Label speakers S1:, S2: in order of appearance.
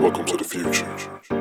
S1: Welcome to the future.